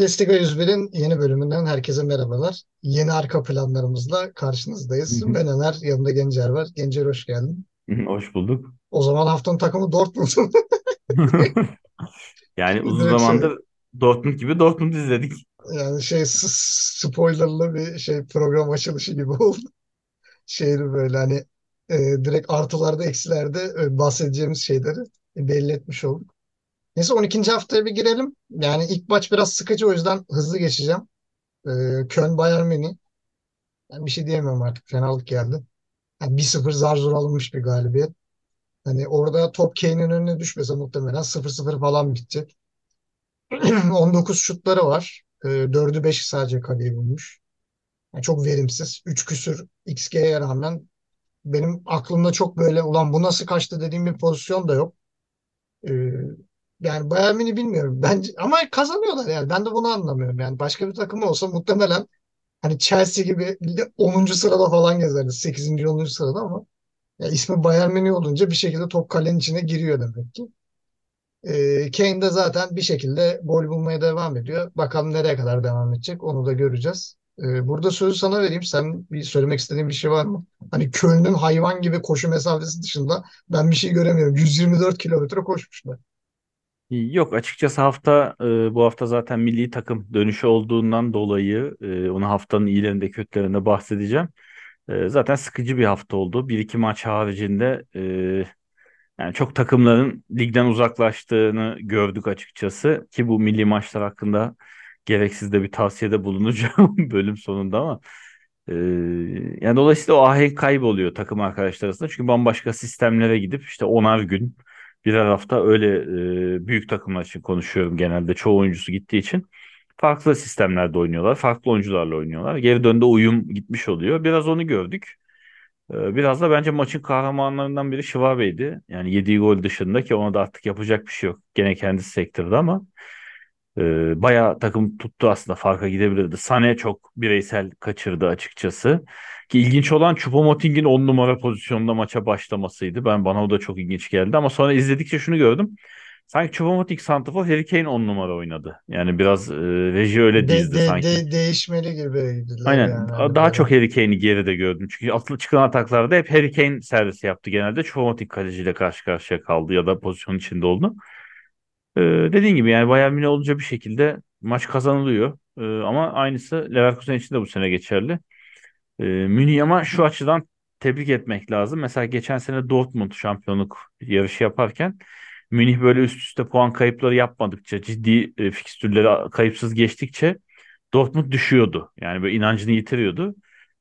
Bundesliga 101'in yeni bölümünden herkese merhabalar. Yeni arka planlarımızla karşınızdayız. Ben Öner, yanımda Gencer var. Gencer hoş geldin. Hoş bulduk. O zaman haftanın takımı Dortmund. Yani uzun Direkt şey, zamandır Dortmund gibi Dortmund izledik. yani şey spoilerlı bir şey program açılışı gibi oldu. Şeydi böyle hani e, direkt artılarda eksilerde e, bahsedeceğimiz şeyleri belli etmiş olduk. Neyse 12. haftaya bir girelim. Yani ilk maç biraz sıkıcı o yüzden hızlı geçeceğim. E, Köln Bayern Münih. Ben bir şey diyemem artık. Fenalık geldi. Yani 1-0 zar zor alınmış bir galibiyet. Hani orada top Kane'in önüne düşmese muhtemelen 0-0 falan bitecek. 19 şutları var. E, 4'ü 5'i sadece kaleyi bulmuş. Yani çok verimsiz. 3 küsür XG'ye rağmen benim aklımda çok böyle ulan bu nasıl kaçtı dediğim bir pozisyon da yok. E, yani Bayern Münih bilmiyorum. Bence, ama kazanıyorlar yani. Ben de bunu anlamıyorum. Yani başka bir takım olsa muhtemelen hani Chelsea gibi 10. sırada falan gezerdi. 8. 10. sırada ama ya ismi Bayern Münih olunca bir şekilde top kalenin içine giriyor demek ki. Ee, Kane de zaten bir şekilde gol bulmaya devam ediyor. Bakalım nereye kadar devam edecek onu da göreceğiz. Ee, burada sözü sana vereyim. Sen bir söylemek istediğin bir şey var mı? Hani Köln'ün hayvan gibi koşu mesafesi dışında ben bir şey göremiyorum. 124 kilometre koşmuşlar. Yok açıkçası hafta e, bu hafta zaten milli takım dönüşü olduğundan dolayı e, onu haftanın iyilerinde kötülerinde bahsedeceğim. E, zaten sıkıcı bir hafta oldu. Bir iki maç haricinde e, yani çok takımların ligden uzaklaştığını gördük açıkçası ki bu milli maçlar hakkında gereksiz de bir tavsiyede bulunacağım bölüm sonunda ama Ee, yani dolayısıyla o ahenk kayboluyor takım arkadaşlar arasında. Çünkü bambaşka sistemlere gidip işte onar gün birer hafta öyle e, büyük takımlar için konuşuyorum genelde çoğu oyuncusu gittiği için. Farklı sistemlerde oynuyorlar. Farklı oyuncularla oynuyorlar. Geri döndü uyum gitmiş oluyor. Biraz onu gördük. Ee, biraz da bence maçın kahramanlarından biri Şivabe'ydi. Yani yediği gol dışında ki ona da artık yapacak bir şey yok. Gene kendisi sektirdi ama ee, bayağı takım tuttu aslında farka gidebilirdi. Sané çok bireysel kaçırdı açıkçası. Ki ilginç olan Choupo-Moting'in 10 numara pozisyonda maça başlamasıydı. Ben bana o da çok ilginç geldi ama sonra izledikçe şunu gördüm. Sanki Choupo-Moting santrafor Harry Kane 10 numara oynadı. Yani biraz e, reji öyle De, dizdi de, sanki. de, değişmeli gibiydiler Aynen yani hani daha çok Harry Kane'i geride gördüm. Çünkü atlı çıkan ataklarda hep Harry Kane servisi yaptı genelde. Choupo-Moting kaleciyle karşı karşıya kaldı ya da pozisyon içinde oldu. Ee, dediğin gibi yani Bayern Münih olunca bir şekilde maç kazanılıyor. Ee, ama aynısı Leverkusen için de bu sene geçerli. Ee, Münih ama şu açıdan tebrik etmek lazım. Mesela geçen sene Dortmund şampiyonluk yarışı yaparken Münih böyle üst üste puan kayıpları yapmadıkça, ciddi e, fikstürleri kayıpsız geçtikçe Dortmund düşüyordu. Yani böyle inancını yitiriyordu.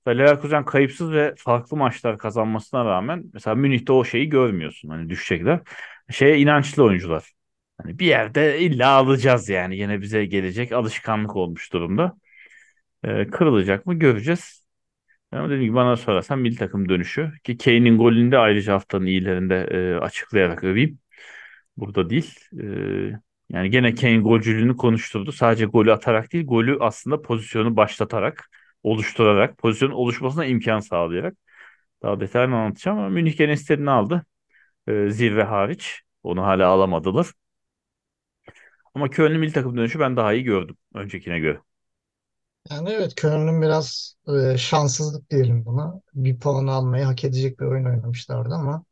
Ve Leverkusen kayıpsız ve farklı maçlar kazanmasına rağmen mesela Münih'te o şeyi görmüyorsun. Hani düşecekler. Şeye inançlı oyuncular. Hani bir yerde illa alacağız yani. Yine bize gelecek alışkanlık olmuş durumda. Ee, kırılacak mı göreceğiz. Ama dediğim gibi bana sorarsan milli takım dönüşü. Ki Kane'in golünü de ayrıca haftanın iyilerinde e, açıklayarak öveyim. Burada değil. Ee, yani gene Kane golcülüğünü konuşturdu. Sadece golü atarak değil, golü aslında pozisyonu başlatarak, oluşturarak, pozisyonun oluşmasına imkan sağlayarak. Daha detaylı anlatacağım ama Münih gene istediğini aldı. Ee, zirve hariç. Onu hala alamadılar. Ama Köln'ün milli takım dönüşü ben daha iyi gördüm öncekine göre. Yani evet Köln'ün biraz e, şanssızlık diyelim buna. Bir puan almayı hak edecek bir oyun oynamışlardı ama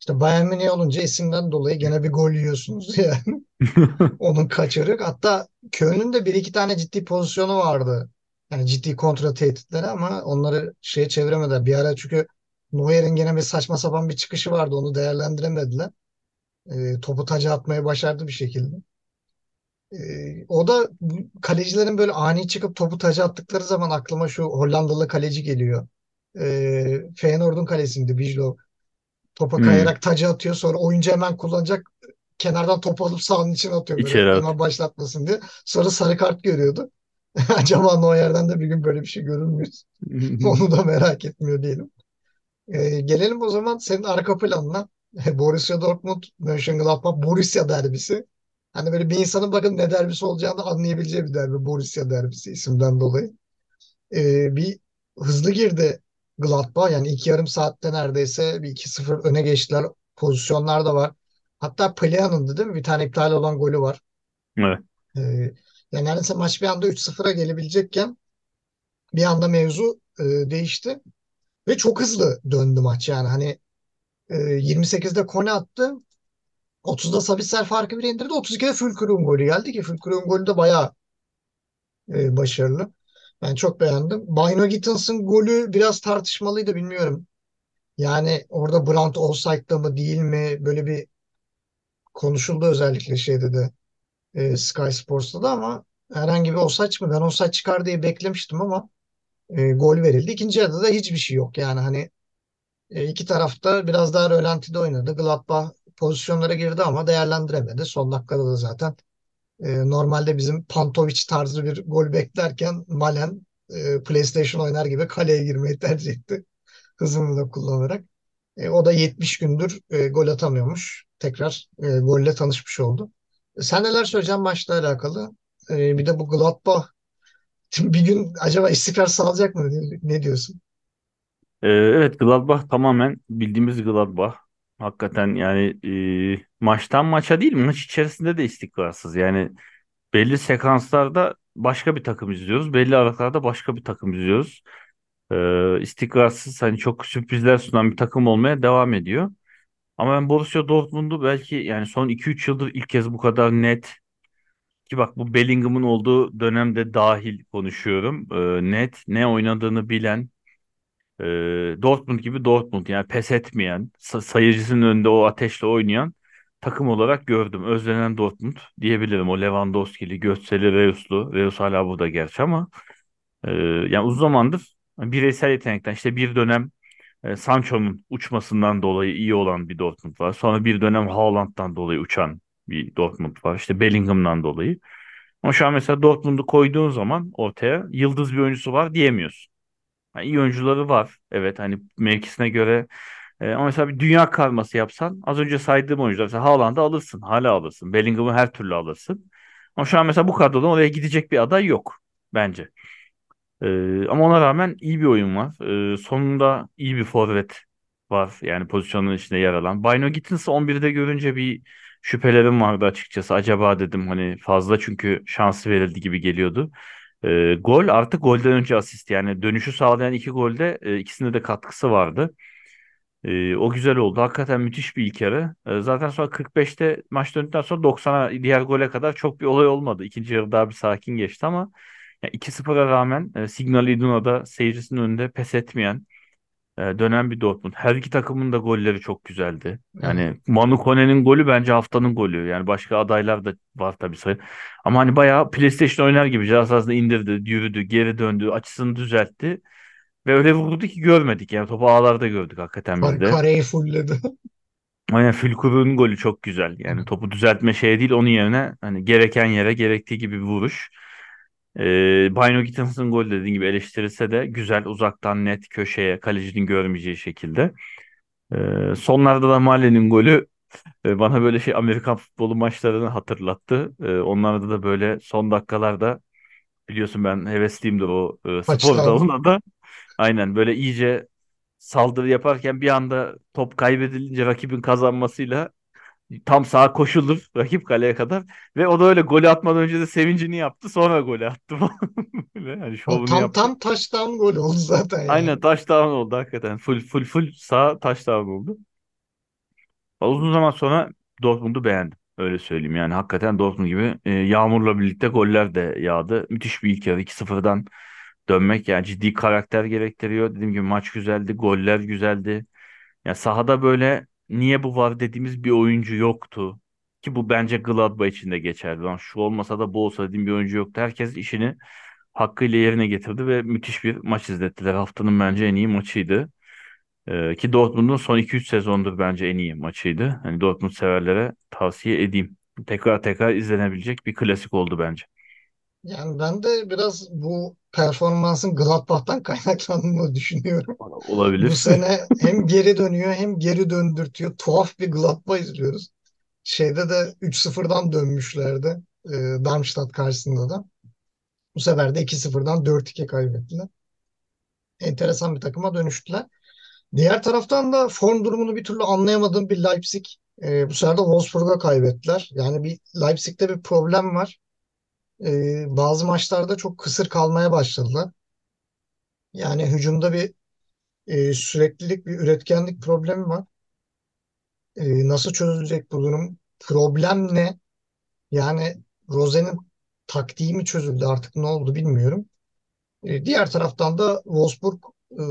işte Bayern Münih olunca isimden dolayı gene bir gol yiyorsunuz yani. Onun kaçırık. Hatta Köln'ün de bir iki tane ciddi pozisyonu vardı. Yani ciddi kontra tehditleri ama onları şeye çeviremediler. Bir ara çünkü Neuer'in gene bir saçma sapan bir çıkışı vardı. Onu değerlendiremediler. E, topu taca atmayı başardı bir şekilde. Ee, o da kalecilerin böyle ani çıkıp topu taca attıkları zaman aklıma şu Hollandalı kaleci geliyor. Ee, Feyenoord'un kalesiydi Bijlo. Topa Hmm, kayarak taca atıyor sonra oyuncu hemen kullanacak kenardan topu alıp sahanın içine atıyor böyle içeri at. hemen başlatmasın diye. Sonra sarı kart görüyordu. Acaba o yerden de bir gün böyle bir şey görür müyüz? Onu da merak etmiyor diyelim. Ee, gelelim o zaman senin arka planına. Borussia Dortmund, Mönchengladbach, Borussia derbisi. Hani böyle bir insanın bakın ne derbisi olacağını anlayabileceği bir derbi. Borussia derbisi isimden dolayı. Ee, bir hızlı girdi Gladbach. Yani iki yarım saatte neredeyse bir iki sıfır öne geçtiler. Pozisyonlar da var. Hatta Plea değil mi? Bir tane iptal olan golü var. Evet. Ee, Yani neredeyse maç bir anda 3-0'a gelebilecekken bir anda mevzu e, değişti. Ve çok hızlı döndü maç yani. Hani e, 28'de Kone attı. 30'da Sabitzer farkı bir indirdi. 32'de Fülkrug'un golü geldi ki Fülkrug'un golü de bayağı e, başarılı. Ben çok beğendim. Bino Gittens'ın golü biraz tartışmalıydı bilmiyorum. Yani orada Brandt offside'da mı değil mi böyle bir konuşuldu özellikle şeyde de e, Sky Sports'ta da ama herhangi bir offside mi? Ben offside çıkar diye beklemiştim ama e, gol verildi. İkinci yarıda da hiçbir şey yok. Yani hani e, iki tarafta biraz daha rölantide oynadı. Gladbach pozisyonlara girdi ama değerlendiremedi. Son dakikada da zaten e, normalde bizim Pantovic tarzı bir gol beklerken Malen e, PlayStation oynar gibi kaleye girmeyi tercih etti. Hızını da kullanarak. E, o da 70 gündür e, gol atamıyormuş. Tekrar e, golle tanışmış oldu. E, sen neler söyleyeceksin maçla alakalı? E, bir de bu Gladbach bir gün acaba istikrar sağlayacak mı? Ne diyorsun? Ee, evet Gladbach tamamen bildiğimiz Gladbach. Hakikaten yani e, maçtan maça değil maç içerisinde de istikrarsız. Yani belli sekanslarda başka bir takım izliyoruz. Belli aralıklarda başka bir takım izliyoruz. Ee, istikrarsız hani çok sürprizler sunan bir takım olmaya devam ediyor. Ama ben Borussia Dortmund'u belki yani son iki üç yıldır ilk kez bu kadar net ki bak bu Bellingham'ın olduğu dönemde dahil konuşuyorum. Ee, net ne oynadığını bilen e, Dortmund gibi Dortmund yani pes etmeyen sa- sayıcısının önünde o ateşle oynayan takım olarak gördüm. Özlenen Dortmund diyebilirim. O Lewandowski'li, Götze'li, Reus'lu. Reus hala burada gerçi ama e, yani uzun zamandır bireysel yetenekten işte bir dönem e, Sancho'nun uçmasından dolayı iyi olan bir Dortmund var. Sonra bir dönem Haaland'dan dolayı uçan bir Dortmund var. İşte Bellingham'dan dolayı. Ama şu an mesela Dortmund'u koyduğun zaman ortaya yıldız bir oyuncusu var diyemiyorsun. Yani iyi oyuncuları var. Evet hani mevkisine göre. E, ama mesela bir dünya karması yapsan az önce saydığım oyuncular mesela Haaland'ı alırsın. Hala alırsın. Bellingham'ı her türlü alırsın. Ama şu an mesela bu kadrodan oraya gidecek bir aday yok bence. Ee, ama ona rağmen iyi bir oyun var. Ee, sonunda iyi bir forvet var. Yani pozisyonun içinde yer alan. Bino Gittens'ı 11'de görünce bir şüphelerim vardı açıkçası. Acaba dedim hani fazla çünkü şansı verildi gibi geliyordu. Ee, gol artık golden önce asist. Yani dönüşü sağlayan iki golde e, ikisinde de katkısı vardı. Ee, o güzel oldu. Hakikaten müthiş bir ilk yarı. Ee, zaten sonra 45'te maç döndükten sonra 90'a diğer gole kadar çok bir olay olmadı. İkinci yarı daha bir sakin geçti ama ya 2-0'a rağmen e, Signal Iduna'da seyircisinin önünde pes etmeyen e, dönen bir Dortmund. Her iki takımın da golleri çok güzeldi. Evet. Yani Manu Kone'nin golü bence haftanın golü. Yani başka adaylar da var tabii sayı. Ama hani bayağı PlayStation oynar gibi cihaz sahasında indirdi, yürüdü, geri döndü, açısını düzeltti. Ve öyle vurdu ki görmedik. Yani topu ağlarda gördük hakikaten biz Kar de. kareyi fullledi. Aynen Fülkur'un golü çok güzel. Yani topu düzeltme şey değil onun yerine hani gereken yere gerektiği gibi bir vuruş. Ee, Bino Gittens'ın golü dediğin gibi eleştirilse de güzel uzaktan net köşeye kalecinin görmeyeceği şekilde. Ee, sonlarda da Male'nin golü e, bana böyle şey Amerikan futbolu maçlarını hatırlattı. Ee, onlarda da böyle son dakikalarda biliyorsun ben hevesliyimdir o e, spor dalına da. Aynen böyle iyice saldırı yaparken bir anda top kaybedilince rakibin kazanmasıyla Tam sağa koşulur rakip kaleye kadar ve o da öyle golü atmadan önce de sevincini yaptı sonra golü attı falan. Böyle O şovunu tam yaptı. tam touchdown gol oldu zaten yani. Aynen touchdown oldu hakikaten. Full full full sağ touchdown oldu. Uzun zaman sonra Dortmund'u beğendim. Öyle söyleyeyim yani hakikaten Dortmund gibi e, Yağmur'la birlikte goller de yağdı. Müthiş bir ilk yarı 2-0'dan dönmek yani ciddi karakter gerektiriyor. Dediğim gibi maç güzeldi, goller güzeldi. Ya sahada böyle niye bu var dediğimiz bir oyuncu yoktu. Ki bu bence Gladbach için de geçerli. Lan şu olmasa da bu olsa dediğim bir oyuncu yoktu. Herkes işini hakkıyla yerine getirdi ve müthiş bir maç izlettiler. Haftanın bence en iyi maçıydı. Ee, ki Dortmund'un son 2-3 sezondur bence en iyi maçıydı. Hani Dortmund severlere tavsiye edeyim. Tekrar tekrar izlenebilecek bir klasik oldu bence. Yani ben de biraz bu performansın Gladbach'tan kaynaklandığını düşünüyorum. Bu Olabilir. sene hem geri dönüyor hem geri döndürtüyor. Tuhaf bir Gladbach izliyoruz. Şeyde de 3-0'dan dönmüşlerdi. E, Darmstadt karşısında da. Bu sefer de 2-0'dan 4-2 kaybettiler. Enteresan bir takıma dönüştüler. Diğer taraftan da form durumunu bir türlü anlayamadığım bir Leipzig. E, bu sefer de Wolfsburg'a kaybettiler. Yani bir Leipzig'te bir problem var. E, bazı maçlarda çok kısır kalmaya başladılar. Yani hücumda bir e, süreklilik, bir üretkenlik problemi var. E, nasıl çözülecek bu durum? Problem ne? Yani Rose'nin taktiği mi çözüldü artık ne oldu bilmiyorum. E, diğer taraftan da Wolfsburg e,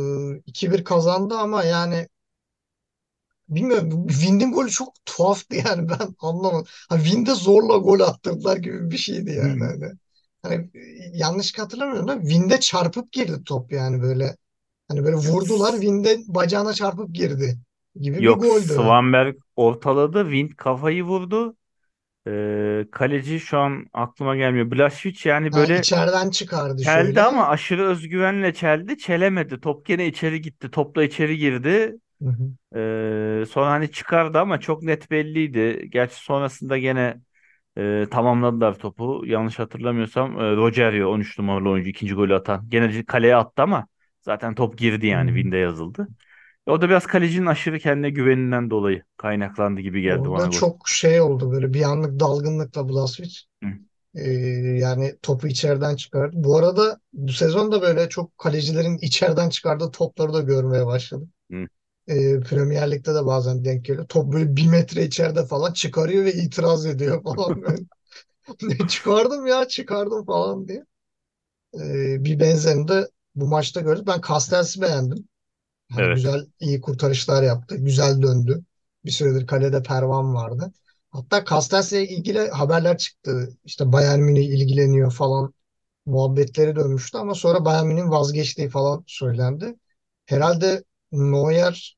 2-1 kazandı ama yani bilmiyorum Wind'in golü çok tuhaftı yani ben anlamadım. Ha, Wind'e zorla gol attırdılar gibi bir şeydi yani. hı. Hani, hani yanlış hatırlamıyorum da Wind'e çarpıp girdi top yani böyle. Hani böyle vurdular Wind'e bacağına çarpıp girdi gibi bir Yok goldü. Svanberg ortaladı. Wind kafayı vurdu. Ee, kaleci şu an aklıma gelmiyor. Blažević yani Ha, böyle içeriden çıkardı çeldi şöyle. ama aşırı özgüvenle çeldi. Çelemedi. Top gene içeri gitti. Topla içeri girdi. Hı hı. Ee, sonra hani çıkardı ama çok net belliydi. Gerçi sonrasında gene e, tamamladılar topu. Yanlış hatırlamıyorsam e, Rogerio 13 numaralı oyuncu ikinci golü atan. Gene kaleye attı ama zaten top girdi yani. hı. Winde yazıldı. O da biraz kalecinin aşırı kendine güveninden dolayı kaynaklandı gibi geldi bana Orada gol. çok şey oldu böyle bir anlık dalgınlıkla Hı, Ee, yani topu içeriden çıkardı. Bu arada bu sezon da böyle çok kalecilerin içeriden çıkardığı topları da görmeye başladık. hı. Ee, Premier Lig'de de bazen denk geliyor. Top böyle bir metre içeride falan çıkarıyor ve itiraz ediyor falan. Böyle. Çıkardım ya çıkardım falan diye. Ee, bir benzerini de bu maçta gördük. Ben Castells'i beğendim. Hani Evet. güzel, iyi kurtarışlar yaptı. Güzel döndü. Bir süredir kalede Pervan vardı. Hatta Castells'le ilgili haberler çıktı. İşte Bayern Münih ilgileniyor falan muhabbetleri dönmüştü ama sonra Bayern Münih'in vazgeçtiği falan söylendi. Herhalde Neuer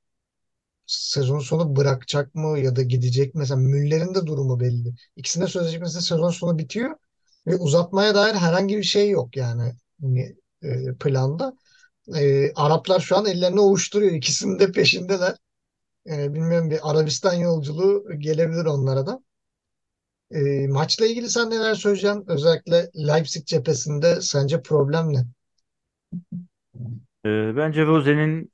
sezon sonu bırakacak mı ya da gidecek mi? Mesela Müller'in de durumu belli. İkisinde sözleşmesi sezon sonu bitiyor ve uzatmaya dair herhangi bir şey yok yani hani, e, planda. E, Araplar şu an ellerini ovuşturuyor. İkisinin de peşindeler. E, bilmiyorum bir Arabistan yolculuğu gelebilir onlara da. E, maçla ilgili sen neler söyleyeceksin? Özellikle Leipzig cephesinde sence problem ne? Ee, bence Rose'nin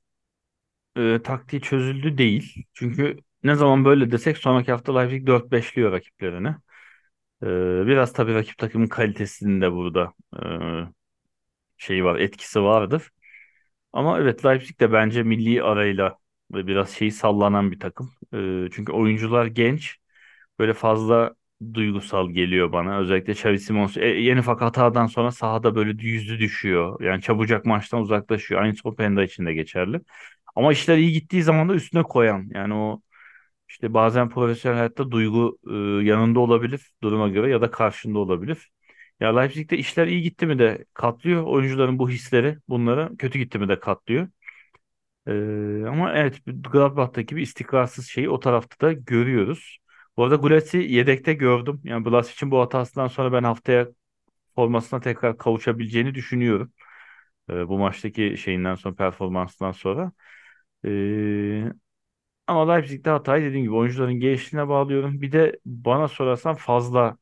e, taktiği çözüldü değil. Çünkü ne zaman böyle desek sonraki hafta Leipzig 4-5'liyor rakiplerini. Ee, biraz tabii rakip takımın kalitesinin de burada e, şeyi var, etkisi vardır. Ama evet Leipzig de bence milli arayla ve biraz şeyi sallanan bir takım. Ee, çünkü oyuncular genç. Böyle fazla duygusal geliyor bana. Özellikle Xavi Simons e, yeni fakat hatadan sonra sahada böyle yüzü düşüyor. Yani çabucak maçtan uzaklaşıyor. Aynı Openda için de geçerli. Ama işler iyi gittiği zaman da üstüne koyan. Yani o işte bazen profesyonel hayatta duygu e, yanında olabilir duruma göre ya da karşında olabilir. Ya Leipzig'te işler iyi gitti mi de katlıyor. Oyuncuların bu hisleri bunlara kötü gitti mi de katlıyor. Ee, ama evet Gladbach'taki bir istikrarsız şeyi o tarafta da görüyoruz. Bu arada Gulas'i yedekte gördüm. Yani Blas için bu hatasından sonra ben haftaya formasına tekrar kavuşabileceğini düşünüyorum. Ee, bu maçtaki şeyinden sonra performansından sonra. Ee, ama Leipzig'te hatayı dediğim gibi oyuncuların gelişine bağlıyorum. Bir de bana sorarsan fazla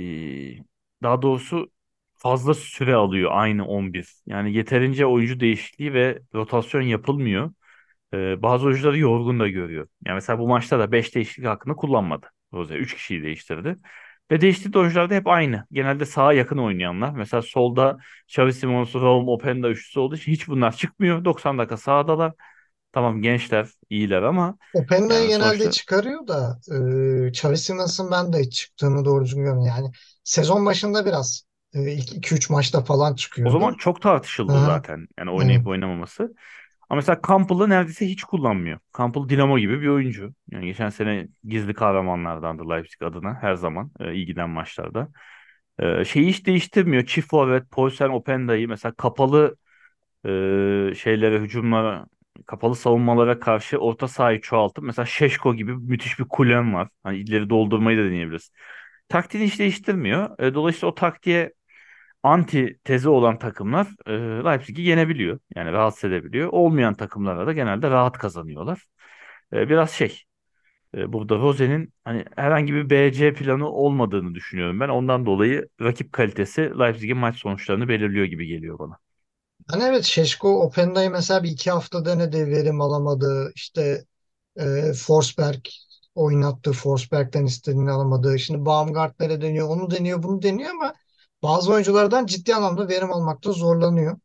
ee, daha doğrusu fazla süre alıyor aynı 11. Yani yeterince oyuncu değişikliği ve rotasyon yapılmıyor. Ee, bazı oyuncuları yorgun da görüyor. Yani mesela bu maçta da 5 değişiklik hakkını kullanmadı. Rose 3 kişiyi değiştirdi. Ve değiştirdiği oyuncular da hep aynı. Genelde sağa yakın oynayanlar. Mesela solda Xavi Simons, Raum, Openda üçlüsü olduğu için hiç bunlar çıkmıyor. 90 dakika sahadalar. Tamam gençler, iyiler ama Openda'yı yani genelde sonuçta çıkarıyor da e, Xavi Simons'ın ben de çıktığını doğru düzgün. Yani sezon başında biraz e, ilk iki üç maçta falan o zaman çok tartışıldı Aha, zaten. Yani oynayıp oynamaması. Ama mesela Campbell'ı neredeyse hiç kullanmıyor. Campbell Dinamo gibi bir oyuncu. Yani geçen sene gizli kahramanlardandı Leipzig adına her zaman e, iyi maçlarda. E, şeyi hiç değiştirmiyor. Çift forvet, Poulsen, Openda'yı mesela kapalı e, şeylere, hücumlara, kapalı savunmalara karşı orta sahayı çoğaltıp mesela Şeşko gibi müthiş bir kulem var. Hani ileri doldurmayı da deneyebiliriz. Taktiğini hiç değiştirmiyor. E, dolayısıyla o taktiğe anti tezi olan takımlar e, Leipzig'i yenebiliyor. Yani rahatsız edebiliyor. Olmayan takımlara da genelde rahat kazanıyorlar. E, biraz şey e, burada Rose'nin hani herhangi bir BC planı olmadığını düşünüyorum ben. Ondan dolayı rakip kalitesi Leipzig'in maç sonuçlarını belirliyor gibi geliyor bana. Hani evet Şeşko Openda'yı mesela bir iki hafta denedi verim alamadı. İşte e, Forsberg oynattığı, Forsberg'den istediğini alamadığı. Şimdi Baumgartner'e deniyor, onu deniyor, bunu deniyor ama bazı oyunculardan ciddi anlamda verim almakta zorlanıyor.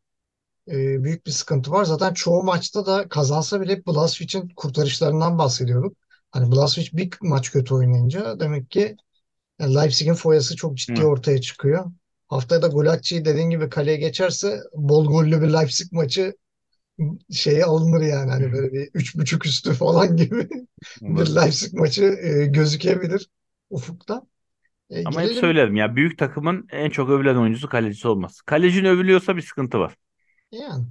Ee, büyük bir sıkıntı var. Zaten çoğu maçta da kazansa bile hep Blaswic'in kurtarışlarından bahsediyorduk. Hani Blaswic bir maç kötü oynayınca demek ki yani Leipzig'in foyası çok ciddi Hı. ortaya çıkıyor. Haftaya da Golacci'yi dediğin gibi kaleye geçerse bol gollü bir Leipzig maçı şeye alınır yani hani böyle bir üç buçuk üstü falan gibi bir. Leipzig maçı e, gözükebilir ufukta. E, Ama hep gelelim söylerim ya büyük takımın en çok övülen oyuncusu kalecisi olmaz. Kalecin övülüyorsa bir sıkıntı var. yani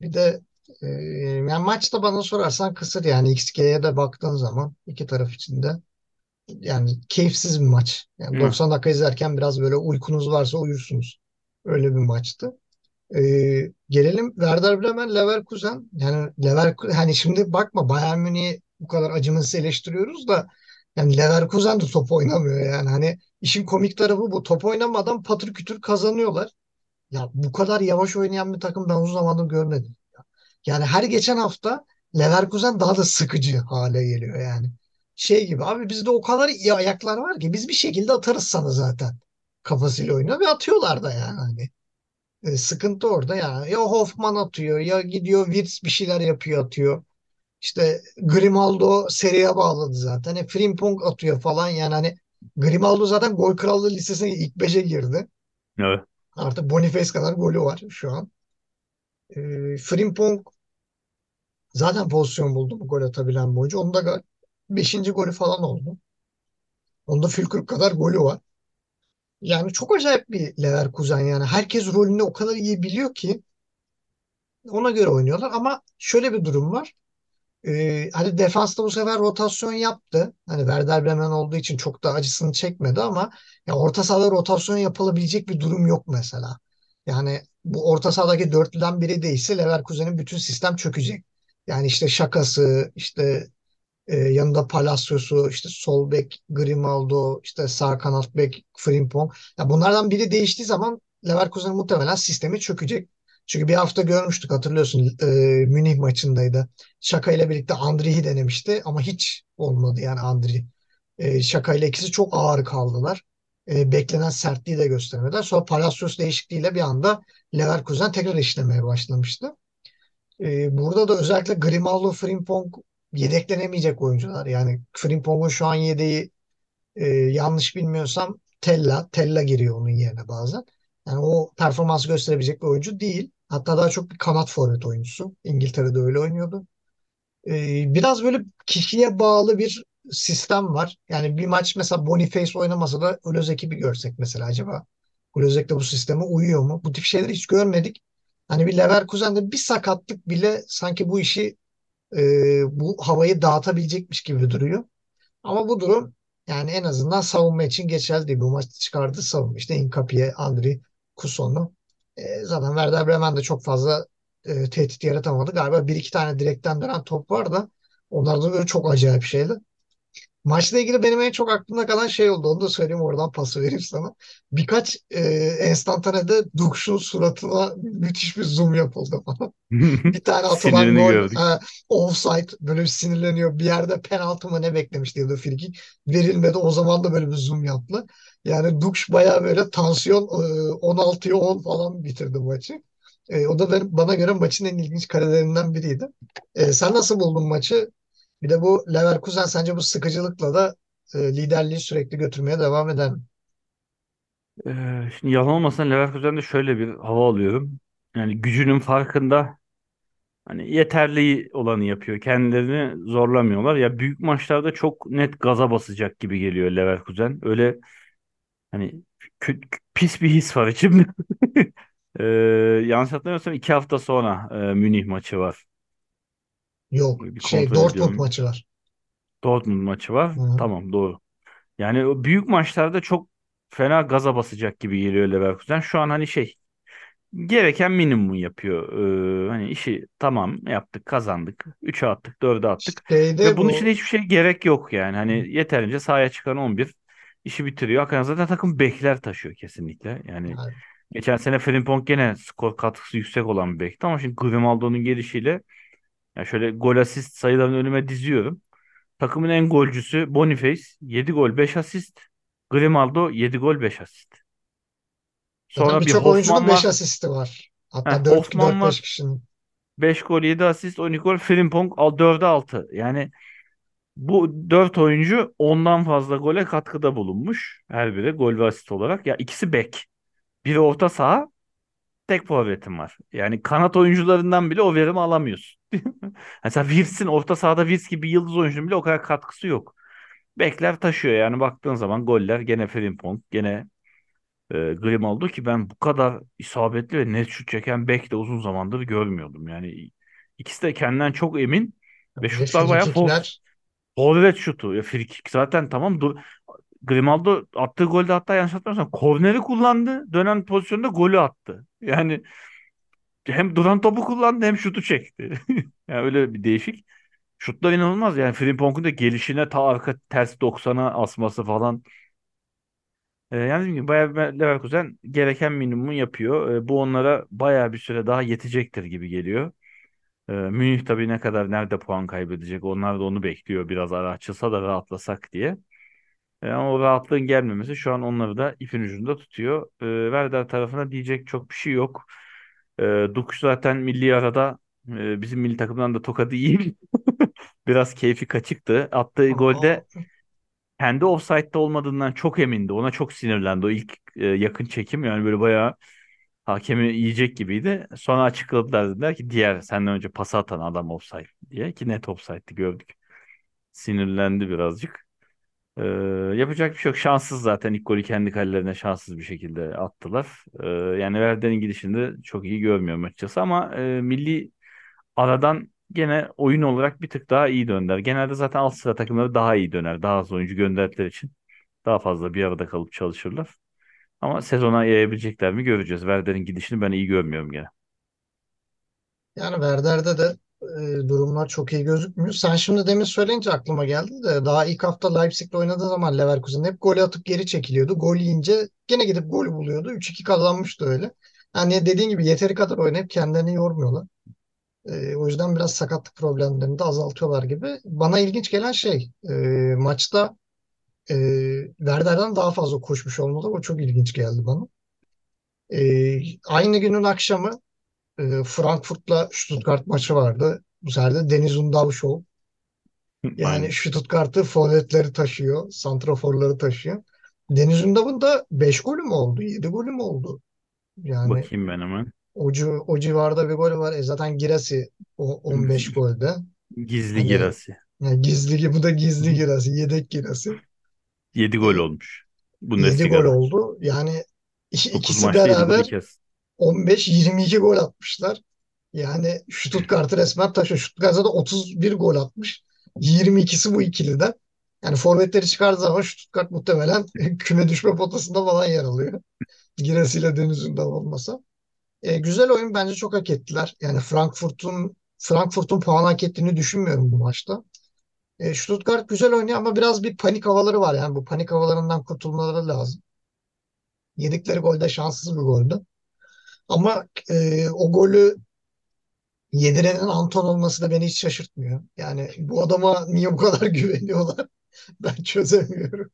bir de e, yani maçta bana sorarsan kısır yani XG'ye de baktığın zaman iki taraf için de yani keyifsiz bir maç. Yani Hı. 90 dakika izlerken biraz böyle uykunuz varsa uyursunuz. Öyle bir maçtı. Ee, gelelim Werder Bremen Leverkusen. Yani Leverkusen hani şimdi bakma Bayern Münih'i bu kadar acımasız eleştiriyoruz da yani Leverkusen de top oynamıyor yani. Hani işin komik tarafı bu. Top oynamadan patır kütür kazanıyorlar. Ya bu kadar yavaş oynayan bir takım ben uzun zamandır görmedim. Yani her geçen hafta Leverkusen daha da sıkıcı hale geliyor yani. Şey gibi abi bizde o kadar iyi ayaklar var ki biz bir şekilde atarız sana zaten kafasıyla oynuyor ve atıyorlar da yani hani. E, sıkıntı orada ya. Ya Hoffman atıyor ya gidiyor Wirtz bir şeyler yapıyor atıyor. İşte Grimaldo seriye bağladı zaten. E, Frimpong atıyor falan yani hani Grimaldo zaten gol krallığı listesine ilk beşe girdi. Evet. Artık Boniface kadar golü var şu an. E, Frimpong zaten pozisyon buldu bu gol atabilen bir oyuncu. Onda gal- beşinci golü falan oldu. Onda Fülkürk kadar golü var. Yani çok acayip bir Leverkusen yani. Herkes rolünü o kadar iyi biliyor ki ona göre oynuyorlar ama şöyle bir durum var. Ee, hani defansta bu sefer rotasyon yaptı. Hani Werder Bremen olduğu için çok da acısını çekmedi ama ya orta sahada rotasyon yapılabilecek bir durum yok mesela. Yani bu orta sahadaki dörtlüden biri değilse Leverkusen'in bütün sistem çökecek. Yani işte Şakası, işte e, yanında Palacios'u, işte sol bek Grimaldo, işte sağ kanat bek Frimpong. Ya bunlardan biri değiştiği zaman Leverkusen muhtemelen sistemi çökecek. Çünkü bir hafta görmüştük hatırlıyorsun e, Münih maçındaydı. Şaka ile birlikte Andri'yi denemişti ama hiç olmadı yani Andri. E, Şaka ile ikisi çok ağır kaldılar. E, beklenen sertliği de göstermediler. Sonra Palacios değişikliğiyle bir anda Leverkusen tekrar işlemeye başlamıştı. Ee, burada da özellikle Grimaldo, Frimpong yedeklenemeyecek oyuncular. Yani Frimpong'un şu an yedeği e, yanlış bilmiyorsam Tella. Tella giriyor onun yerine bazen. Yani o performans gösterebilecek bir oyuncu değil. Hatta daha çok bir kanat forvet oyuncusu. İngiltere'de öyle oynuyordu. Ee, biraz böyle kişiye bağlı bir sistem var. Yani bir maç mesela Boniface oynamasa da Ölözek'i bir görsek mesela acaba Ölözek de bu sisteme uyuyor mu? Bu tip şeyleri hiç görmedik. Hani bir Leverkusen'de bir sakatlık bile sanki bu işi e, bu havayı dağıtabilecekmiş gibi duruyor. Ama bu durum yani en azından savunma için geçerli değil. Bu maçta çıkardığı savunma işte Hincapié, Andri, Kuson'u. E, zaten Werder Bremen de çok fazla e, tehdit yaratamadı. Galiba bir iki tane direkten dönen top var da onlar da böyle çok acayip şeydi. Maçla ilgili benim en çok aklımda kalan şey oldu. Onu da söyleyeyim oradan pası vereyim sana. Birkaç e, enstantanede Dukş'un suratına müthiş bir zoom yapıldı falan. Bir tane atılan gol e, offside böyle bir sinirleniyor. Bir yerde penaltı mı ne beklemişti ya da frikik verilmedi. O zaman da böyle bir zoom yaptı. Yani Dukş baya böyle tansiyon e, 16'ya 10 falan bitirdi maçı. E, o da benim, bana göre maçın en ilginç karelerinden biriydi. E, sen nasıl buldun maçı? Bir de bu Leverkusen sence bu sıkıcılıkla da e, liderliği sürekli götürmeye devam eder mi? Ee, şimdi yalan olmasın Leverkusen'de şöyle bir hava alıyorum. Yani gücünün farkında hani yeterli olanı yapıyor. Kendilerini zorlamıyorlar. Ya büyük maçlarda çok net gaza basacak gibi geliyor Leverkusen. Öyle hani pis bir his var içimde. Ee, yanlış hatırlamıyorsam iki hafta sonra e, Münih maçı var. Yok. Bir Şey Dortmund ediyorum. maçı var. Dortmund maçı var. Hı. Tamam doğru. Yani o büyük maçlarda çok fena gaza basacak gibi geliyor Leverkusen. Şu an hani şey gereken minimum yapıyor. Ee, hani işi tamam yaptık kazandık. 3'e attık 4'e attık. Ve Şeyde bunun için bu hiçbir şey gerek yok yani. Hani yeterince sahaya çıkan 11 işi bitiriyor. Hakikaten zaten takım bekler taşıyor kesinlikle. Yani yani geçen sene Frimpong gene skor katkısı yüksek olan bir bekti ama şimdi Grimaldo'nun gelişiyle ya şöyle gol asist sayılarını önüme diziyorum. Takımın en golcüsü Boniface 7 gol 5 asist. Grimaldo 7 gol 5 asist. Sonra bir birçok oyuncunun Hoffman 5 var. asisti var. Hatta Hoffman 4-5 var. kişinin. 5 gol 7 asist 12 gol. Frimpong 4'e 6. Yani bu 4 oyuncu ondan fazla gole katkıda bulunmuş. Her biri gol ve asist olarak. Ya ikisi bek. Biri orta saha. Tek forvetim var. Yani kanat oyuncularından bile o verimi alamıyorsun. Mesela Wirtz'in orta sahada Wirtz gibi bir yıldız oyuncunun bile o kadar katkısı yok. Bekler taşıyor yani baktığın zaman goller gene Frimpong gene e, Grimaldo ki ben bu kadar isabetli ve net şut çeken bek de uzun zamandır görmüyordum. Yani ikisi de kendinden çok emin ve şutlar bayağı forvet şutu. Ya frikik zaten tamam dur. Grimaldo attığı golde hatta yanlış hatırlamıyorsam korneri kullandı. Dönen pozisyonda golü attı. Yani hem duran topu kullandı hem şutu çekti. Yani öyle bir değişik. Şutlar inanılmaz yani Frimpong'un da gelişine ta arka ters 90'a asması falan. Ee, yani dediğim gibi Bayer Leverkusen gereken minimumu yapıyor. Ee, bu onlara bayağı bir süre daha yetecektir gibi geliyor. Ee, Münih tabii ne kadar nerede puan kaybedecek onlar da onu bekliyor biraz ara açılsa da rahatlasak diye. Ee, ama o rahatlığın gelmemesi şu an onları da ipin ucunda tutuyor. Ee, Werder tarafına diyecek çok bir şey yok. Ee, Dukuş zaten milli arada e, bizim milli takımdan da tokadı iyi. Biraz keyfi kaçıktı. Attığı golde kendi offside'da olmadığından çok emindi. Ona çok sinirlendi o ilk e, yakın çekim. Yani böyle bayağı hakemi yiyecek gibiydi. Sonra açıkladılar dediler ki diğer senden önce pas atan adam offside diye ki net offside'di gördük. Sinirlendi birazcık. Ee, yapacak bir şey yok. Şanssız zaten ilk golü kendi kalelerine şanssız bir şekilde attılar. Ee, yani Werder'in gidişinde çok iyi görmüyorum açıkçası ama e, milli aradan gene oyun olarak bir tık daha iyi döndüler. Genelde zaten alt sıra takımları daha iyi döner. Daha az oyuncu gönderdikleri için daha fazla bir arada kalıp çalışırlar. Ama sezona yayabilecekler mi göreceğiz. Werder'in gidişini ben iyi görmüyorum gene. yani Werder'de de e, durumlar çok iyi gözükmüyor. Sen şimdi demin söyleyince aklıma geldi de daha ilk hafta Leipzig'le oynadığı zaman Leverkusen hep golü atıp geri çekiliyordu. Gol yiyince gene gidip gol buluyordu. 3-2 kazanmıştı öyle. Yani dediğin gibi yeteri kadar oynayıp kendilerini yormuyorlar. E, o yüzden biraz sakatlık problemlerini de azaltıyorlar gibi. Bana ilginç gelen şey e, maçta e, Werder'den daha fazla koşmuş olmaları o çok ilginç geldi bana. E, aynı günün akşamı e, Frankfurt'la Stuttgart maçı vardı. Bu sefer de Deniz Undal Show. Yani. Stuttgart'ı forvetleri taşıyor, santraforları taşıyor. Deniz Undal'ın da 5 golü mü oldu, 7 golü mü oldu? Yani Bakayım ben hemen. o, o civarda bir golü var. E zaten Girasi o 15 golde. Gizli Hani girası. yani gizli bu da gizli Girasi, yedek Girasi. 7 gol olmuş. 7 gol Bundesliga'da. oldu. Yani ik- 9 ikisi maçta 7 golü beraber. 15-22 gol atmışlar. Yani Stuttgart'ı resmen taşıyor. Stuttgart'ta da 31 gol atmış. 22'si bu ikiliden. Yani forvetleri çıkardığı zaman Stuttgart muhtemelen küme düşme potasında falan yer alıyor. Giresiyle Denizli'nden olmasa. E, güzel oyun bence çok hak ettiler. Yani Frankfurt'un Frankfurt'un puan hak ettiğini düşünmüyorum bu maçta. E, Stuttgart güzel oynuyor ama biraz bir panik havaları var. Yani bu panik havalarından kurtulmaları lazım. Yedikleri gol de şanssız bir goldü. Ama e, o golü Yedirenin Anton olması da beni hiç şaşırtmıyor. Yani bu adama niye bu kadar güveniyorlar? Ben çözemiyorum.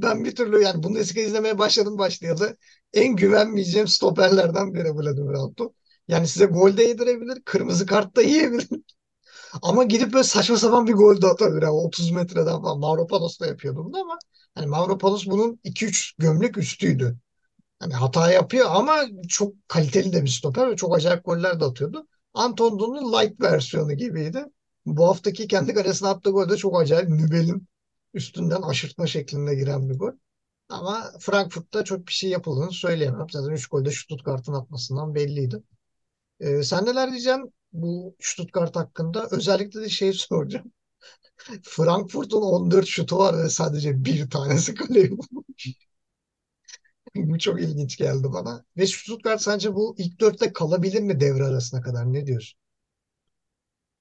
Ben bir türlü yani Bundesliga izlemeye başladım başlayalı. En güvenmeyeceğim stoperlerden biri Vladimir Anton. Yani size gol de yedirebilir, kırmızı kart da yiyebilir. Ama gidip böyle saçma sapan bir gol de atabilir. Yani 30 metreden falan. Mavropanos da yapıyordu bunu ama hani Mavropanos bunun 2-3 gömlek üstüydü. Hani hata yapıyor ama çok kaliteli de bir stoper ve çok acayip goller de atıyordu. Antonio'nun light versiyonu gibiydi. Bu haftaki kendi kalesine attığı gol de çok acayip. Nübel'in üstünden aşırtma şeklinde giren bir gol. Ama Frankfurt'ta çok bir şey yapıldığını söyleyemem. Zaten 3 golde Stuttgart'ın atmasından belliydi. Ee, sen neler diyeceksin bu Stuttgart hakkında? Özellikle de şey soracağım. Frankfurt'un 14 şutu var ve sadece bir tanesi kaleye Bu çok ilginç geldi bana. Ve Stuttgart sence bu ilk dörtte kalabilir mi devre arasına kadar? Ne diyorsun?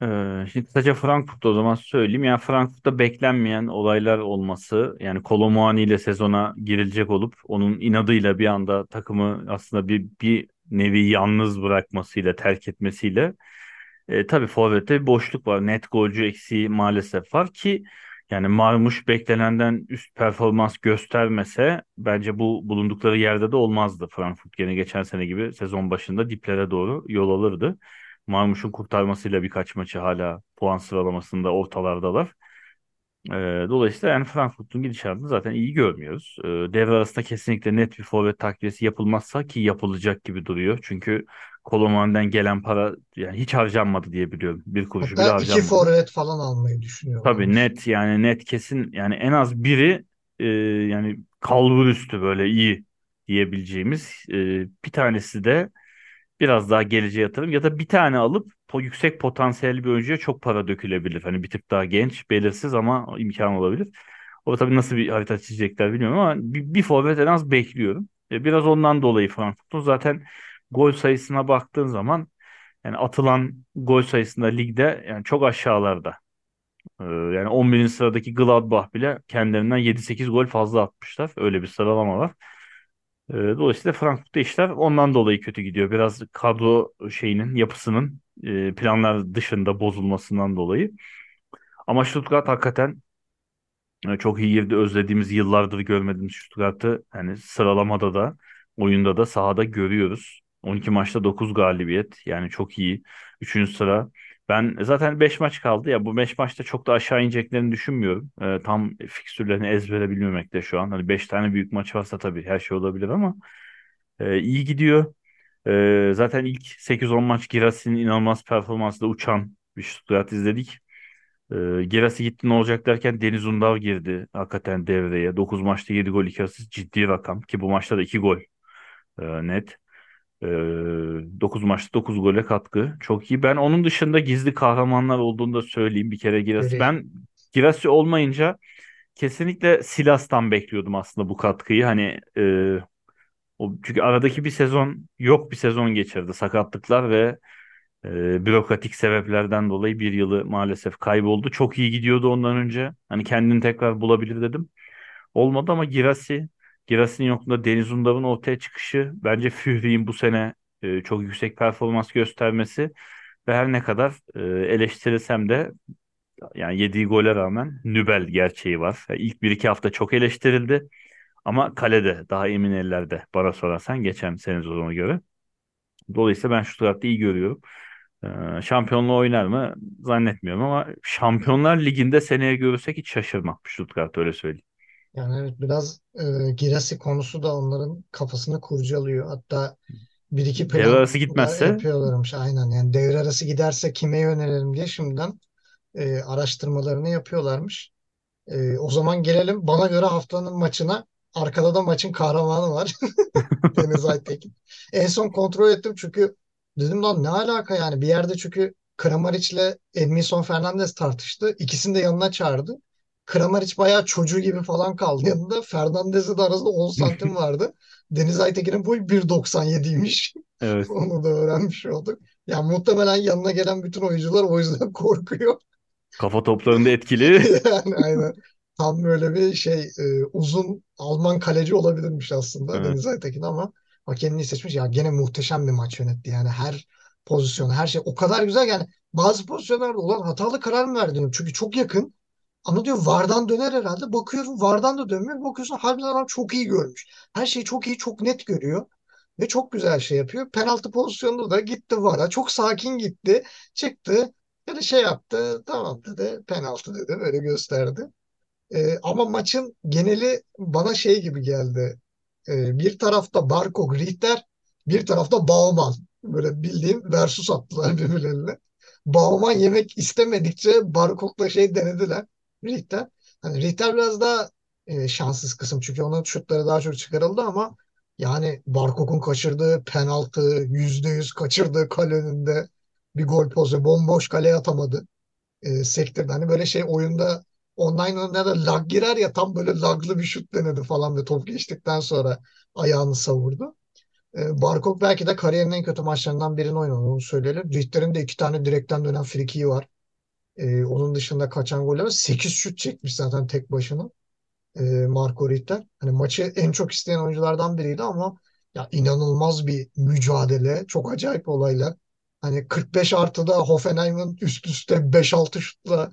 Ee, şimdi kısaca Frankfurt'ta o zaman söyleyeyim. Yani Frankfurt'ta beklenmeyen olaylar olması yani Kolo Muani ile sezona girilecek olup onun inadıyla bir anda takımı aslında bir, bir nevi yalnız bırakmasıyla terk etmesiyle e, tabii forvette bir boşluk var. Net golcü eksiği maalesef var ki Yani Marmuş beklenenden üst performans göstermese bence bu bulundukları yerde de olmazdı. Frankfurt gene geçen sene gibi sezon başında diplere doğru yol alırdı. Marmuş'un kurtarmasıyla birkaç maçı hala puan sıralamasında ortalardalar. Ee, dolayısıyla yani Frankfurt'un gidişatını zaten iyi görmüyoruz. Ee, devre arasında kesinlikle net bir forvet takviyesi yapılmazsa ki yapılacak gibi duruyor. Çünkü Koloman'dan gelen para yani hiç harcanmadı diye biliyorum. Bir kuruşu bile Hatta iki harcanmadı. forvet falan almayı Tabii düşünüyorlarmış. net yani net kesin yani en az biri e, yani kalbur üstü böyle iyi diyebileceğimiz e, bir tanesi de biraz daha geleceğe yatırım ya da bir tane alıp po yüksek potansiyelli bir oyuncuya çok para dökülebilir. Hani bir tık daha genç, belirsiz ama imkan olabilir. O tabii nasıl bir harita çizecekler bilmiyorum ama bir, bir forvet en az bekliyorum. E, biraz ondan dolayı Frankfurt'un zaten gol sayısına baktığın zaman yani atılan gol sayısında ligde yani çok aşağılarda. Ee, yani 11. sıradaki Gladbach bile kendilerinden 7-8 gol fazla atmışlar. Öyle bir sıralama var. Ee, dolayısıyla Frankfurt'ta işler ondan dolayı kötü gidiyor. Biraz kadro şeyinin, yapısının e, planlar dışında bozulmasından dolayı. Ama Stuttgart hakikaten e, Çok iyi girdi. Özlediğimiz yıllardır görmediğimiz Stuttgart'ı hani sıralamada da oyunda da sahada görüyoruz. 12 maçta 9 galibiyet. Yani çok iyi. Üçüncü sıra. Ben zaten 5 maç kaldı ya bu 5 maçta çok da aşağı ineceklerini düşünmüyorum. E, tam fikstürlerini ezbere bilmemekte şu an. Hani 5 tane büyük maç varsa tabii her şey olabilir ama e, iyi gidiyor. E, zaten ilk 8-10 maç Girassi'nin inanılmaz performansla uçan bir Stuttgart izledik. Ee, Gerasi gitti ne olacak derken Deniz Undar girdi hakikaten devreye. 9 maçta 7 gol 2 asist ciddi rakam ki bu maçta da 2 gol e, net. Ee, 9 maçta 9 gole katkı. Çok iyi. Ben onun dışında gizli kahramanlar olduğunu da söyleyeyim bir kere Girasi. Biri. Ben Girasi olmayınca kesinlikle Silas'tan bekliyordum aslında bu katkıyı. Hani e, o, çünkü aradaki bir sezon yok bir sezon geçirdi. Sakatlıklar ve e, bürokratik sebeplerden dolayı bir yılı maalesef kayboldu. Çok iyi gidiyordu ondan önce. Hani kendini tekrar bulabilir dedim. Olmadı ama Girassi, Girassi'nin yokluğunda Deniz Undav'ın ortaya çıkışı bence Führi'nin bu sene e, çok yüksek performans göstermesi ve her ne kadar e, eleştirilsem de yani yediği gole rağmen Nübel gerçeği var. Yani ilk bir iki hafta çok eleştirildi ama kalede daha emin ellerde bana sorarsan geçen sene sezona göre. Dolayısıyla ben Stuttgart'ı iyi görüyorum. Şampiyonluğu oynar mı? Zannetmiyorum ama Şampiyonlar Ligi'nde seneye görürsek hiç şaşırmam Stuttgart öyle söyleyeyim. Yani evet biraz e, Girasi konusu da onların kafasını kurcalıyor. Hatta bir iki Devre plan arası da gitmezse yapıyorlarmış aynen. Yani devre arası giderse kime yönelelim diye şimdiden e, araştırmalarını yapıyorlarmış. E, o zaman gelelim bana göre haftanın maçına. Arkada da maçın kahramanı var. Deniz Aytekin. En son kontrol ettim çünkü dedim lan ne alaka yani bir yerde çünkü Kramaric'le Edmilson Fernandez tartıştı. İkisini de yanına çağırdı. Kramaric bayağı çocuğu gibi falan kaldı yanında. Fernandez'le de arasında 10 santim vardı. Deniz Aytekin'in boyu 1.97'ymiş. evet Onu da öğrenmiş olduk. Yani muhtemelen yanına gelen bütün oyuncular o yüzden korkuyor. kafa toplarında etkili. Yani aynen. Tam böyle bir şey e, uzun Alman kaleci olabilirmiş aslında Evet. Deniz Aytekin ama hakemliği seçmiş. Ya gene muhteşem bir maç yönetti. Yani her pozisyon, her şey o kadar güzel yani bazı pozisyonlarda olan hatalı karar mı verdin? Çünkü çok yakın. Ama diyor VAR'dan döner herhalde. Bakıyorum VAR'dan da dönmüyor. Bakıyorsun harbiden adam çok iyi görmüş. Her şeyi çok iyi, çok net görüyor. Ve çok güzel şey yapıyor. Penaltı pozisyonunda da gitti VAR'a. Çok sakin gitti. Çıktı. Ya şey yaptı. Tamam dedi. Penaltı dedi. Böyle gösterdi. Ee, ama maçın geneli bana şey gibi geldi. Ee, bir tarafta Barkok, Richter, bir tarafta Bauman. Böyle bildiğin versus attılar birbirlerine. Bauman yemek istemedikçe Barkok'la şey denediler. Richter. Hani Richter biraz daha e, şanssız kısım. Çünkü onun şutları daha çok çıkarıldı ama yani Barkok'un kaçırdığı penaltı, yüzde yüz kaçırdığı kale önünde bir gol pozisyonu. Bomboş kaleye atamadı e, sektirdi. Hani böyle şey oyunda online oyunda da lag girer ya tam böyle laglı bir şut denedi falan ve top geçtikten sonra ayağını savurdu. E, Barkok belki de kariyerinin en kötü maçlarından birini oynadı onu söyleyelim. Richter'in de iki tane direkten dönen frikiği var. E, onun dışında kaçan goller var. 8 şut çekmiş zaten tek başına e, Marco Ritter. Hani maçı en çok isteyen oyunculardan biriydi ama ya inanılmaz bir mücadele. Çok acayip olaylar. Hani 45 artıda Hoffenheim'ın üst üste 5-6 şutla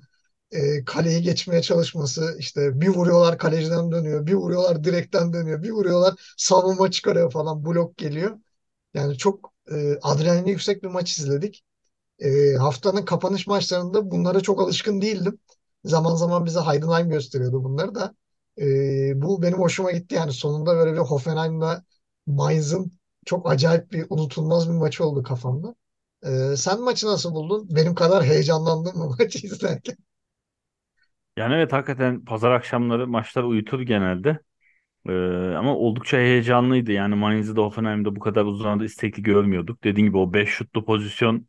e, kaleyi geçmeye çalışması işte bir vuruyorlar kaleciden dönüyor, bir vuruyorlar direkten dönüyor, bir vuruyorlar savunma çıkarıyor falan blok geliyor. Yani çok e, adrenalini yüksek bir maç izledik. E, haftanın kapanış maçlarında bunlara çok alışkın değildim. Zaman zaman bize Heidenheim gösteriyordu bunları da. E, bu benim hoşuma gitti yani sonunda böyle bir Hoffenheim'la Mainz'ın çok acayip bir unutulmaz bir maç oldu kafamda. E, sen maçı nasıl buldun? Benim kadar heyecanlandım mı maçı izlerken? Yani evet hakikaten pazar akşamları maçlar uyutur genelde. Ee, ama oldukça heyecanlıydı. Yani Mainz'de Hoffenheim'de bu kadar uzun istekli görmüyorduk. Dediğim gibi o 5 şutlu pozisyon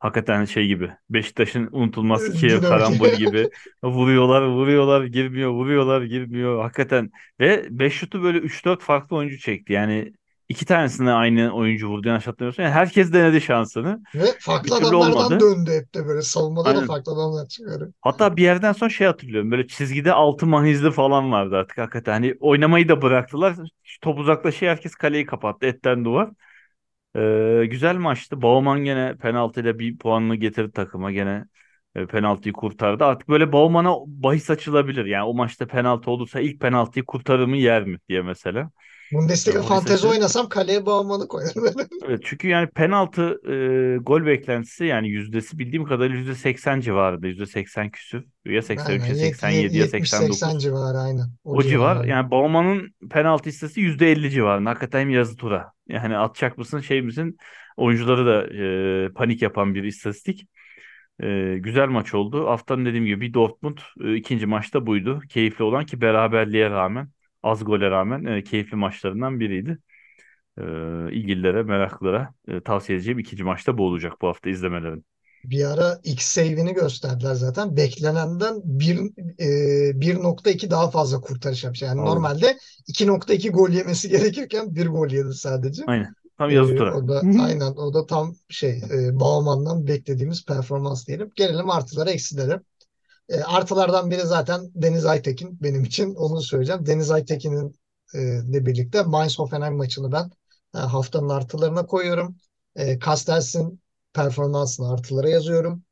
hakikaten şey gibi. Beşiktaş'ın unutulmaz Dinamik. karambol gibi. Vuruyorlar, vuruyorlar, girmiyor, vuruyorlar, girmiyor. Hakikaten ve 5 şutu böyle üç dört farklı oyuncu çekti. Yani iki tanesine aynı oyuncu vurdu yanlış hatırlamıyorsam. Yani herkes denedi şansını. Ve farklı adamlardan olmadı. döndü hep de böyle savunmada da Aynen. farklı adamlar çıkarıyor. Hatta bir yerden sonra şey hatırlıyorum. Böyle çizgide altı mahizli falan vardı artık hakikaten. Hani oynamayı da bıraktılar. Top uzaklaşıyor herkes kaleyi kapattı. Etten duvar. Ee, güzel maçtı. Bauman gene penaltıyla bir puanını getirdi takıma. Gene e, penaltıyı kurtardı. Artık böyle Bauman'a bahis açılabilir. Yani o maçta penaltı olursa ilk penaltıyı kurtarır mı yer mi diye mesela. Bundesliga bahis fantezi oynasam kaleye Bauman'ı koyarım. Evet çünkü yani penaltı e, gol beklentisi yani yüzdesi bildiğim kadarıyla yüzde seksen civarında. Yüzde seksen küsür. Ya seksen Aynen üç ya yet- seksen yet- yedi ya seksen 70-80 dokuz. civarı aynen. O O civar. civarlarda. Yani Bauman'ın penaltı hissesi %50 civarında. Hakikaten yazı tura. Yani atacak mısın şey misin? Oyuncuları da e, panik yapan bir istatistik. E, güzel maç oldu. Haftanın dediğim gibi bir Dortmund e, ikinci maçta buydu. Keyifli olan ki beraberliğe rağmen az gole rağmen e, keyifli maçlarından biriydi. E, ilgililere, meraklılara e, tavsiye edeceğim ikinci maçta bu olacak bu hafta izlemelerin. Bir ara X save'ini gösterdiler zaten. Beklenenden bir, e, 1.2 daha fazla kurtarış yapmış. Yani Vallahi. normalde 2.2 gol yemesi gerekirken bir gol yedi sadece. Aynen. Tam yazı E, tura. o da aynen o da tam şey e, Bauman'dan beklediğimiz performans diyelim. Gelelim artılara eksilere. E, artılardan biri zaten Deniz Aytekin benim için onu söyleyeceğim. Deniz Aytekin'in e, ile birlikte Mainz Hoffenheim maçını ben e, haftanın artılarına koyuyorum. E, Castells'in performansını artılara yazıyorum.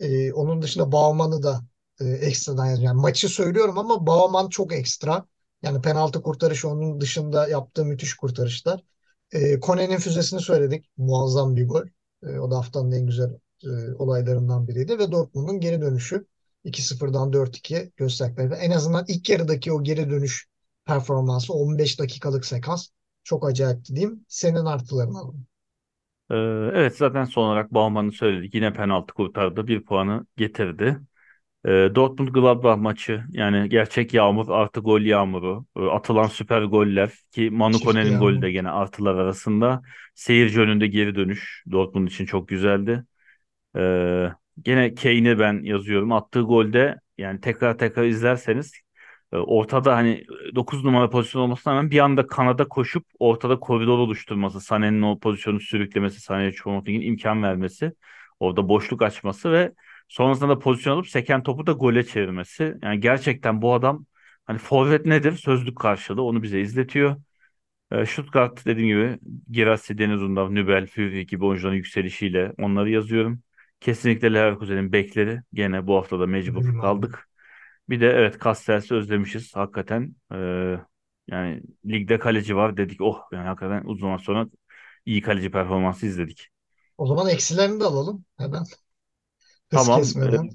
E, onun dışında Bauman'ı da e, ekstradan yazıyorum. Yani maçı söylüyorum ama Bauman çok ekstra. Yani penaltı kurtarışı onun dışında yaptığı müthiş kurtarışlar. E, Kone'nin füzesini söyledik. Muazzam bir gol. E, o da haftanın en güzel e, olaylarından biriydi. Ve Dortmund'un geri dönüşü 2-0'dan 4-2 gösterdikleri. En azından ilk yarıdaki o geri dönüş performansı 15 dakikalık sekans çok acayipti diyeyim. Senin artılarını alalım. Ee, evet zaten son olarak Bauman'ı söyledik. Yine penaltı kurtardı. Bir puanı getirdi. Ee, Dortmund-Gladbach maçı yani gerçek yağmur artı gol yağmuru. Ee, atılan süper goller ki Manu Kone'nin golü de gene artılar arasında. Seyirci önünde geri dönüş Dortmund için çok güzeldi. Ee, gene Kane'i ben yazıyorum. Attığı golde yani tekrar tekrar izlerseniz e, ortada hani 9 numara pozisyon olmasına rağmen bir anda kanada koşup ortada koridor oluşturması, Sané'nin o pozisyonu sürüklemesi, Sané'ye Choupo-Moting'in imkan vermesi, orada boşluk açması ve sonrasında da pozisyon alıp seken topu da gole çevirmesi. Yani gerçekten bu adam hani forvet nedir? Sözlük karşılığı onu bize izletiyor. E, Stuttgart dediğim gibi Girassi, Deniz Undav, Nübel, Führing gibi oyuncuların yükselişiyle onları yazıyorum. Kesinlikle Leverkusen'in bekleri. Gene bu hafta da mecbur Bilmiyorum. kaldık. Bir de evet Castells'i özlemişiz hakikaten. E, yani ligde kaleci var dedik. Oh yani hakikaten uzun zaman sonra iyi kaleci performansı izledik. O zaman eksilerini de alalım hemen hız Tamam. e, kesmeden.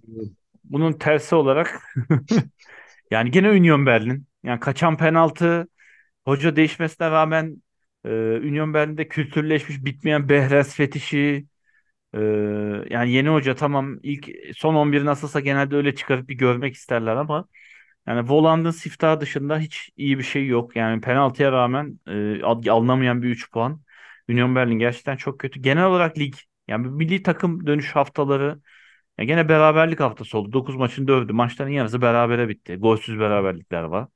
bunun tersi olarak yani gene Union Berlin. Yani kaçan penaltı Hoca değişmesine rağmen e, Union Berlin'de kültürleşmiş bitmeyen Behrez fetişi e, yani yeni hoca tamam ilk son 11 nasılsa genelde öyle çıkarıp bir görmek isterler ama yani Voland'ın siftahı dışında hiç iyi bir şey yok. Yani penaltıya rağmen e, al- alınamayan bir 3 puan. Union Berlin gerçekten çok kötü. Genel olarak lig yani milli takım dönüş haftaları ya gene beraberlik haftası oldu. 9 maçın 4'ü maçların yarısı berabere bitti. Golsüz beraberlikler var.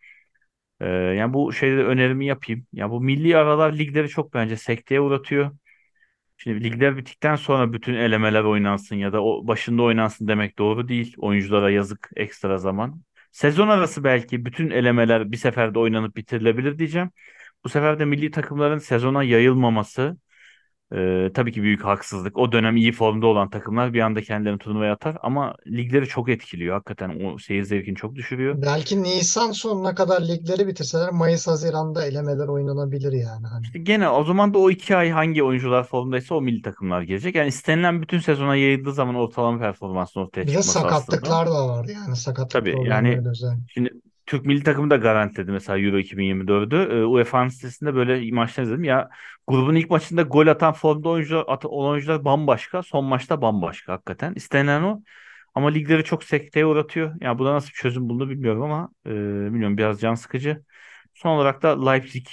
Ee, yani bu şeyde önerimi yapayım. Ya bu milli aralar ligleri çok bence sekteye uğratıyor. Şimdi ligler bittikten sonra bütün elemeler oynansın ya da o başında oynansın demek doğru değil. Oyunculara yazık ekstra zaman. Sezon arası belki bütün elemeler bir seferde oynanıp bitirilebilir diyeceğim. Bu sefer de milli takımların sezona yayılmaması Ee, tabii ki büyük haksızlık. O dönem iyi formda olan takımlar bir anda kendilerini turnuvaya atar ama ligleri çok etkiliyor. Hakikaten o seyir zevkini çok düşürüyor. Belki Nisan sonuna kadar ligleri bitirseler Mayıs Haziran'da elemeler oynanabilir yani hani. İşte gene o zaman da o iki ay hangi oyuncular formdaysa o milli takımlar gelecek. Yani istenilen bütün sezona yayıldığı zaman ortalama performansın ortaya Bir de çıkması aslında. sakatlıklar da var yani sakatlık Tabii yani problemleri de özel. şimdi Türk milli takımı da garantiledi mesela Euro 2024'ü. Ee, UEFA'nın sitesinde böyle maçlar izledim. Ya grubun ilk maçında gol atan formda oyuncular, at, oyuncular bambaşka. Son maçta bambaşka hakikaten. İstenen o. Ama ligleri çok sekteye uğratıyor. Ya buna nasıl bir çözüm bulunur bilmiyorum ama e, bilmiyorum biraz can sıkıcı. Son olarak da Leipzig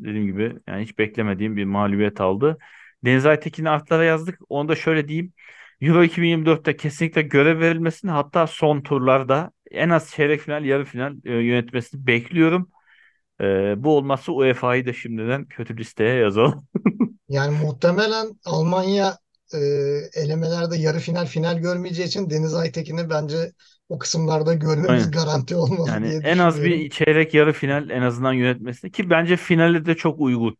dediğim gibi yani hiç beklemediğim bir mağlubiyet aldı. Deniz Aytekin'i artlara yazdık. Onu da şöyle diyeyim. Euro 2024'te kesinlikle görev verilmesini hatta son turlarda en az çeyrek final, yarı final e, yönetmesini bekliyorum. E, bu olmazsa UEFA'yı da şimdiden kötü listeye yazalım. Yani muhtemelen Almanya e, elemelerde yarı final final görmeyeceği için Deniz Aytekin'i bence o kısımlarda görmemiz Aynen. garanti olmalı Yani diye en az bir çeyrek yarı final en azından yönetmesini ki bence finale de çok uygun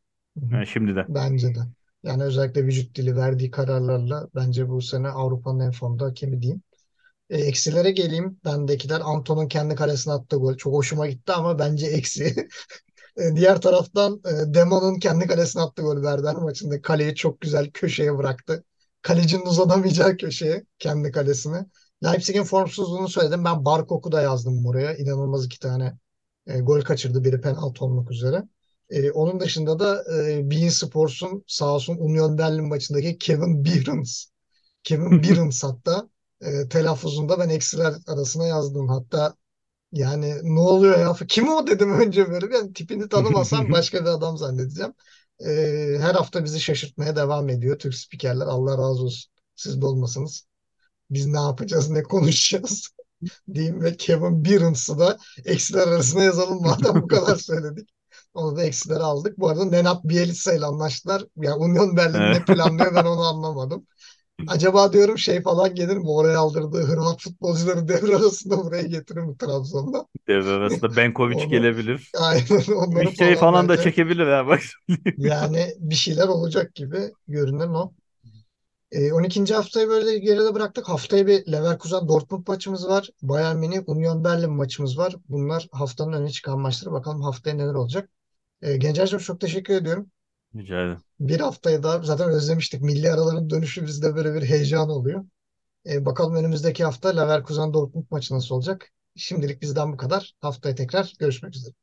yani şimdiden. Bence de. Yani özellikle vücut dili verdiği kararlarla bence bu sene Avrupa'nın en formda hakemi diyeyim. E, eksilere geleyim. Bendekiler Anton'un kendi kalesine attığı gol. Çok hoşuma gitti ama bence eksi. E, Diğer taraftan e, Demon'un kendi kalesine attığı gol Werder maçında kaleyi çok güzel köşeye bıraktı. Kalecinin uzanamayacağı köşeye kendi kalesine. Leipzig'in formsuzluğunu söyledim. Ben Barkok'u da yazdım buraya. İnanılmaz iki tane e, gol kaçırdı. Biri penaltı olmak üzere. E, onun dışında da e, beIN Sports'un sağ olsun Union Berlin maçındaki Kevin Behrens. Kevin Behrens hatta e, telaffuzunda ben eksiler arasına yazdım. Hatta yani ne oluyor ya? Kim o dedim önce böyle. Ben tipini tanımasam başka bir adam zannedeceğim. Ee, her hafta bizi şaşırtmaya devam ediyor Türk spikerler. Allah razı olsun. Siz de olmasanız. Biz ne yapacağız, ne konuşacağız diyeyim ve Kevin Behrens'ı da eksiler arasına yazalım madem bu kadar söyledik. Onu da eksilere aldık. Bu arada Nenad Bielitsa ile anlaştılar. Ya Union Berlin ne planlıyor ben onu anlamadım. Acaba diyorum şey falan gelir mi? Oraya aldırdığı Hırvat futbolcuları devre arasında buraya getirir mi Trabzon'da? Devre arasında Benkovic Onu gelebilir. aynen onları Bir şey falan falan da çekebilir ha bak. yani bir şeyler olacak gibi görünen o. E, 12. haftayı böyle geride bıraktık. Haftaya bir Leverkusen Dortmund maçımız var. Bayern Münih Union Berlin maçımız var. Bunlar haftanın öne çıkan maçları. Bakalım haftaya neler olacak. E, Gencer'cim çok teşekkür ediyorum. Rica ederim. Bir haftayı da zaten özlemiştik. Milli araların dönüşü bizde böyle bir heyecan oluyor. E, bakalım önümüzdeki hafta Leverkusen Dortmund maçı nasıl olacak? Şimdilik bizden bu kadar. Haftaya tekrar görüşmek üzere.